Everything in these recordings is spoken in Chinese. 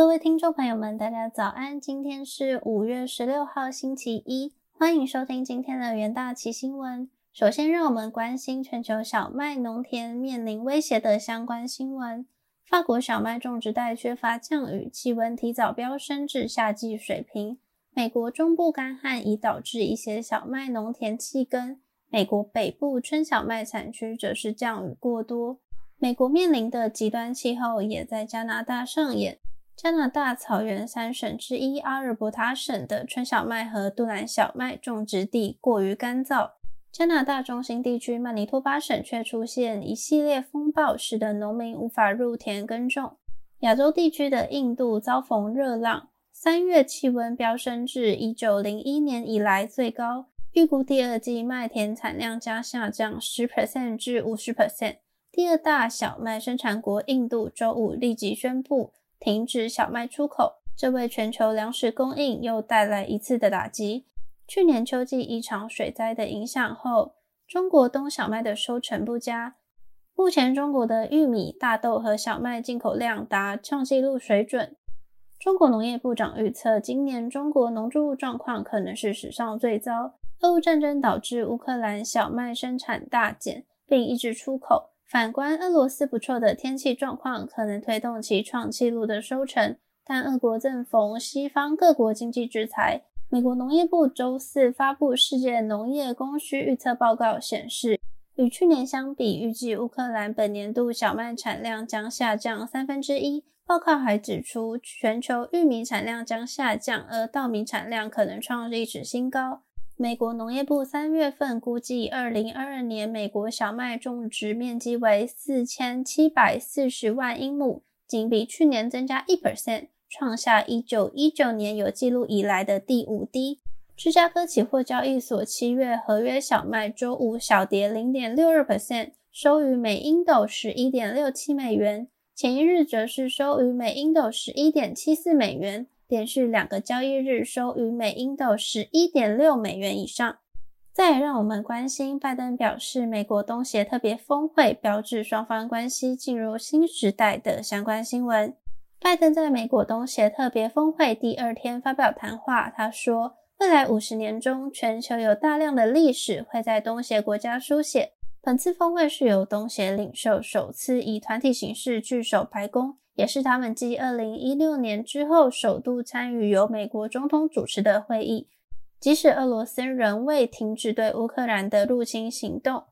各位听众朋友们，大家早安！今天是五月十六号，星期一，欢迎收听今天的元大奇新闻。首先，让我们关心全球小麦农田面临威胁的相关新闻。法国小麦种植带缺乏降雨，气温提早飙升至夏季水平。美国中部干旱已导致一些小麦农田弃耕，美国北部春小麦产区则是降雨过多。美国面临的极端气候也在加拿大上演。加拿大草原三省之一阿尔伯塔省的春小麦和杜兰小麦种植地过于干燥。加拿大中心地区曼尼托巴省却出现一系列风暴，使得农民无法入田耕种。亚洲地区的印度遭逢热浪，三月气温飙升至一九零一年以来最高，预估第二季麦田产量将下降十 percent 至五十 percent。第二大小麦生产国印度周五立即宣布。停止小麦出口，这为全球粮食供应又带来一次的打击。去年秋季一场水灾的影响后，中国冬小麦的收成不佳。目前，中国的玉米、大豆和小麦进口量达创纪录水准。中国农业部长预测，今年中国农作物状况可能是史上最糟。俄乌战争导致乌克兰小麦生产大减，并抑制出口。反观俄罗斯不错的天气状况，可能推动其创纪录的收成，但俄国正逢西方各国经济制裁。美国农业部周四发布世界农业供需预测报告，显示与去年相比，预计乌克兰本年度小麦产量将下降三分之一。报告还指出，全球玉米产量将下降，而稻米产量可能创历史新高。美国农业部三月份估计，二零二二年美国小麦种植面积为四千七百四十万英亩，仅比去年增加一 percent，创下一九一九年有记录以来的第五低。芝加哥期货交易所七月合约小麦周五小跌零点六二 percent，收于每英斗十一点六七美元，前一日则是收于每英斗十一点七四美元。连续两个交易日收于每英斗十一点六美元以上。再让我们关心，拜登表示美国东协特别峰会标志双方关系进入新时代的相关新闻。拜登在美国东协特别峰会第二天发表谈话，他说：“未来五十年中，全球有大量的历史会在东协国家书写。本次峰会是由东协领袖首次以团体形式聚首白宫。”也是他们继二零一六年之后首度参与由美国总统主持的会议。即使俄罗斯仍未停止对乌克兰的入侵行动，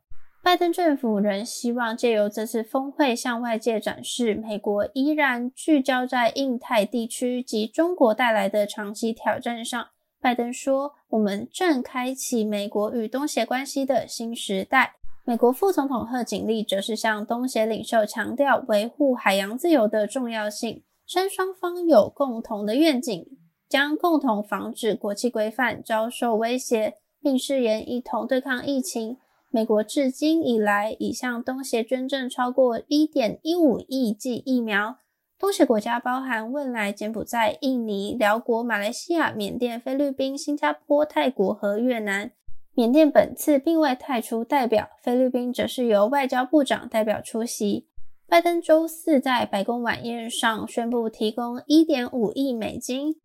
拜登政府仍希望借由这次峰会向外界展示，美国依然聚焦在印太地区及中国带来的长期挑战上。拜登说：“我们正开启美国与东协关系的新时代。”美国副总统贺锦丽则是向东协领袖强调维护海洋自由的重要性，称双方有共同的愿景，将共同防止国际规范遭受威胁，并誓言一同对抗疫情。美国至今以来已向东协捐赠超过1.15亿剂疫苗，东协国家包含汶莱、柬埔寨、印尼、辽国、马来西亚、缅甸、菲律宾、新加坡、泰国和越南。缅甸本次并未派出代表，菲律宾则是由外交部长代表出席。拜登周四在白宫晚宴上宣布提供1.5亿美金，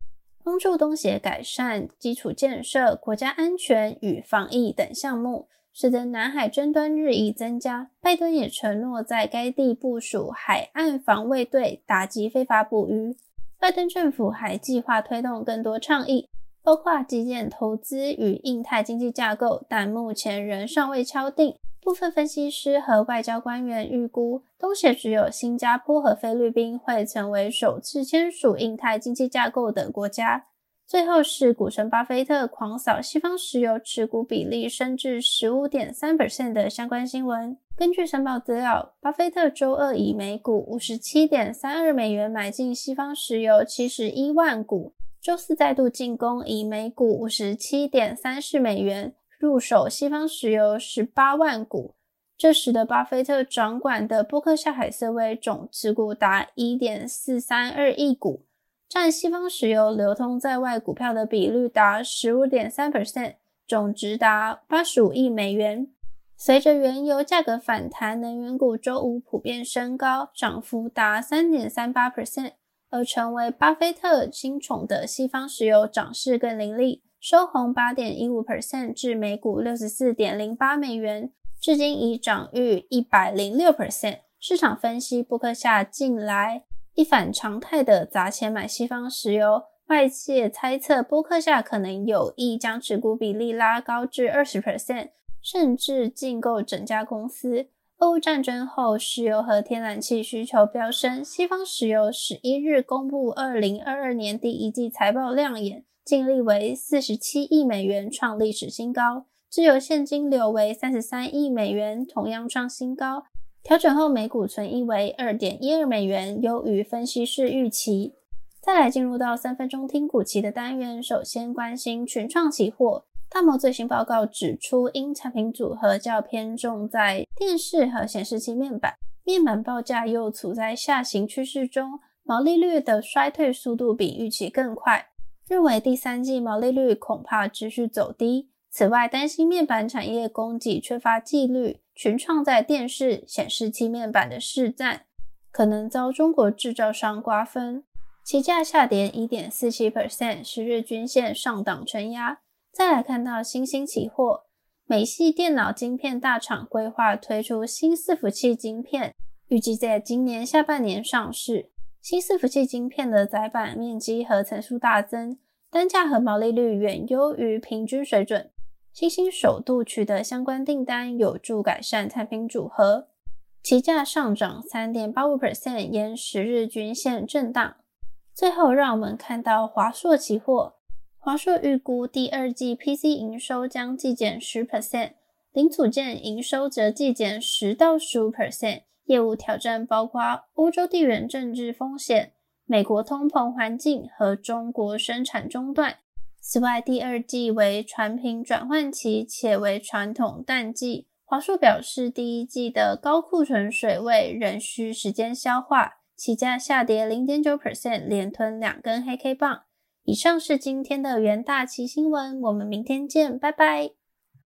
帮助东协改善基础建设、国家安全与防疫等项目，使得南海争端日益增加。拜登也承诺在该地部署海岸防卫队，打击非法捕鱼。拜登政府还计划推动更多倡议。包括基建投资与印太经济架构，但目前仍尚未敲定。部分分析师和外交官员预估，东协只有新加坡和菲律宾会成为首次签署印太经济架构的国家。最后是股神巴菲特狂扫西方石油持股比例升至十五点三 percent 的相关新闻。根据申报资料，巴菲特周二以每股五十七点三二美元买进西方石油七十一万股。周四再度进攻，以每股五十七点三四美元入手西方石油十八万股。这使得巴菲特掌管的伯克夏海瑟威总持股达一点四三二亿股，占西方石油流通在外股票的比率达十五点三 percent，总值达八十五亿美元。随着原油价格反弹，能源股周五普遍升高，涨幅达三点三八 percent。而成为巴菲特新宠的西方石油涨势更凌厉，收红八点一五 percent 至每股六十四点零八美元，至今已涨逾一百零六 percent。市场分析，布克夏近来一反常态的砸钱买西方石油，外界猜测布克夏可能有意将持股比例拉高至二十 percent，甚至竞购整家公司。俄乌战争后，石油和天然气需求飙升。西方石油十一日公布二零二二年第一季财报亮眼，净利为四十七亿美元，创历史新高；自由现金流为三十三亿美元，同样创新高。调整后每股存益为二点一二美元，优于分析师预期。再来进入到三分钟听股期的单元，首先关心群创期货。大摩最新报告指出，因产品组合较偏重在电视和显示器面板，面板报价又处在下行趋势中，毛利率的衰退速度比预期更快，认为第三季毛利率恐怕持续走低。此外，担心面板产业供给缺乏纪律，群创在电视、显示器面板的市占可能遭中国制造商瓜分，期价下跌一点四七 percent，十日均线上档承压。再来看到新兴期货，美系电脑晶片大厂规划推出新伺服器晶片，预计在今年下半年上市。新伺服器晶片的载板面积和层数大增，单价和毛利率远优于平均水准。新兴首度取得相关订单，有助改善产品组合，期价上涨三点八五 percent，沿十日均线震荡。最后，让我们看到华硕期货。华硕预估第二季 PC 营收将季减十 percent，零组件营收则季减十到十五 percent。业务挑战包括欧洲地缘政治风险、美国通膨环境和中国生产中断。此外，第二季为产品转换期，且为传统淡季。华硕表示，第一季的高库存水位仍需时间消化，起价下跌零点九 percent，连吞两根黑 K 棒。以上是今天的元大旗新闻，我们明天见，拜拜。